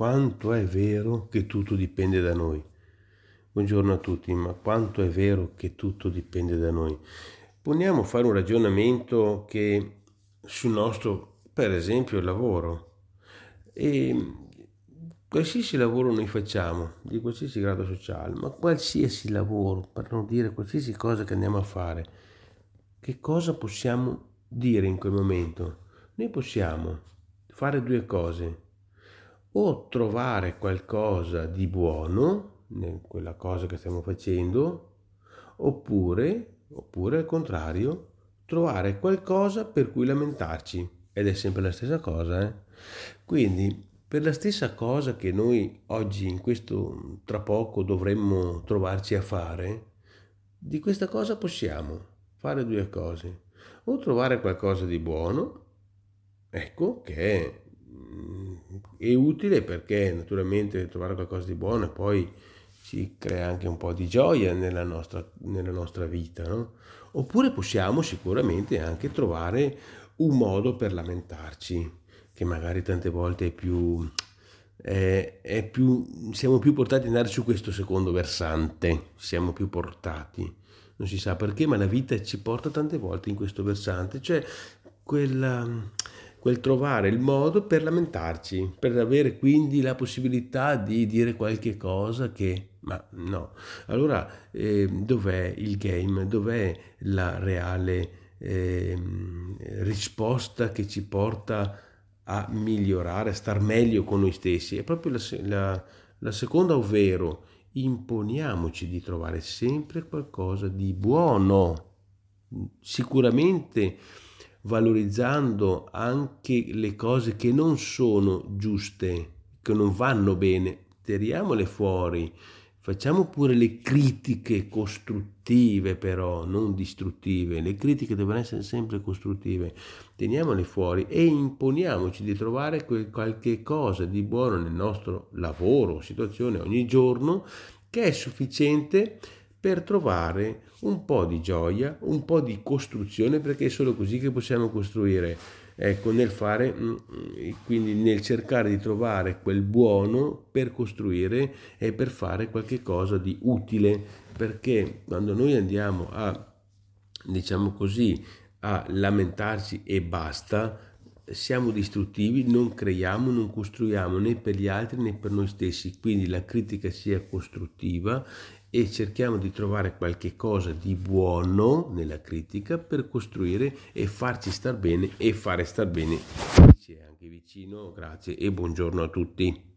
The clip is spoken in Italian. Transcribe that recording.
quanto è vero che tutto dipende da noi. Buongiorno a tutti, ma quanto è vero che tutto dipende da noi? Poniamo a fare un ragionamento che sul nostro, per esempio, lavoro. E qualsiasi lavoro noi facciamo, di qualsiasi grado sociale, ma qualsiasi lavoro, per non dire qualsiasi cosa che andiamo a fare, che cosa possiamo dire in quel momento? Noi possiamo fare due cose o trovare qualcosa di buono in quella cosa che stiamo facendo, oppure, oppure al contrario, trovare qualcosa per cui lamentarci. Ed è sempre la stessa cosa. Eh? Quindi, per la stessa cosa che noi oggi, in questo tra poco, dovremmo trovarci a fare, di questa cosa possiamo fare due cose. O trovare qualcosa di buono, ecco, che è utile perché naturalmente trovare qualcosa di buono poi ci crea anche un po' di gioia nella nostra, nella nostra vita, no? Oppure possiamo sicuramente anche trovare un modo per lamentarci, che magari tante volte è più, è, è più, siamo più portati ad andare su questo secondo versante, siamo più portati. Non si sa perché, ma la vita ci porta tante volte in questo versante, cioè quella quel trovare il modo per lamentarci, per avere quindi la possibilità di dire qualche cosa che... Ma no, allora eh, dov'è il game? Dov'è la reale eh, risposta che ci porta a migliorare, a star meglio con noi stessi? È proprio la, la, la seconda, ovvero imponiamoci di trovare sempre qualcosa di buono. Sicuramente valorizzando anche le cose che non sono giuste, che non vanno bene, tiriamole fuori, facciamo pure le critiche costruttive però, non distruttive, le critiche devono essere sempre costruttive, teniamole fuori e imponiamoci di trovare qualche cosa di buono nel nostro lavoro, situazione ogni giorno che è sufficiente per trovare un po' di gioia, un po' di costruzione, perché è solo così che possiamo costruire. Ecco, nel fare, mm, quindi nel cercare di trovare quel buono per costruire e per fare qualche cosa di utile, perché quando noi andiamo a, diciamo così, a lamentarci e basta, siamo distruttivi, non creiamo, non costruiamo né per gli altri né per noi stessi, quindi la critica sia costruttiva e cerchiamo di trovare qualche cosa di buono nella critica per costruire e farci star bene e fare star bene anche vicino. Grazie e buongiorno a tutti.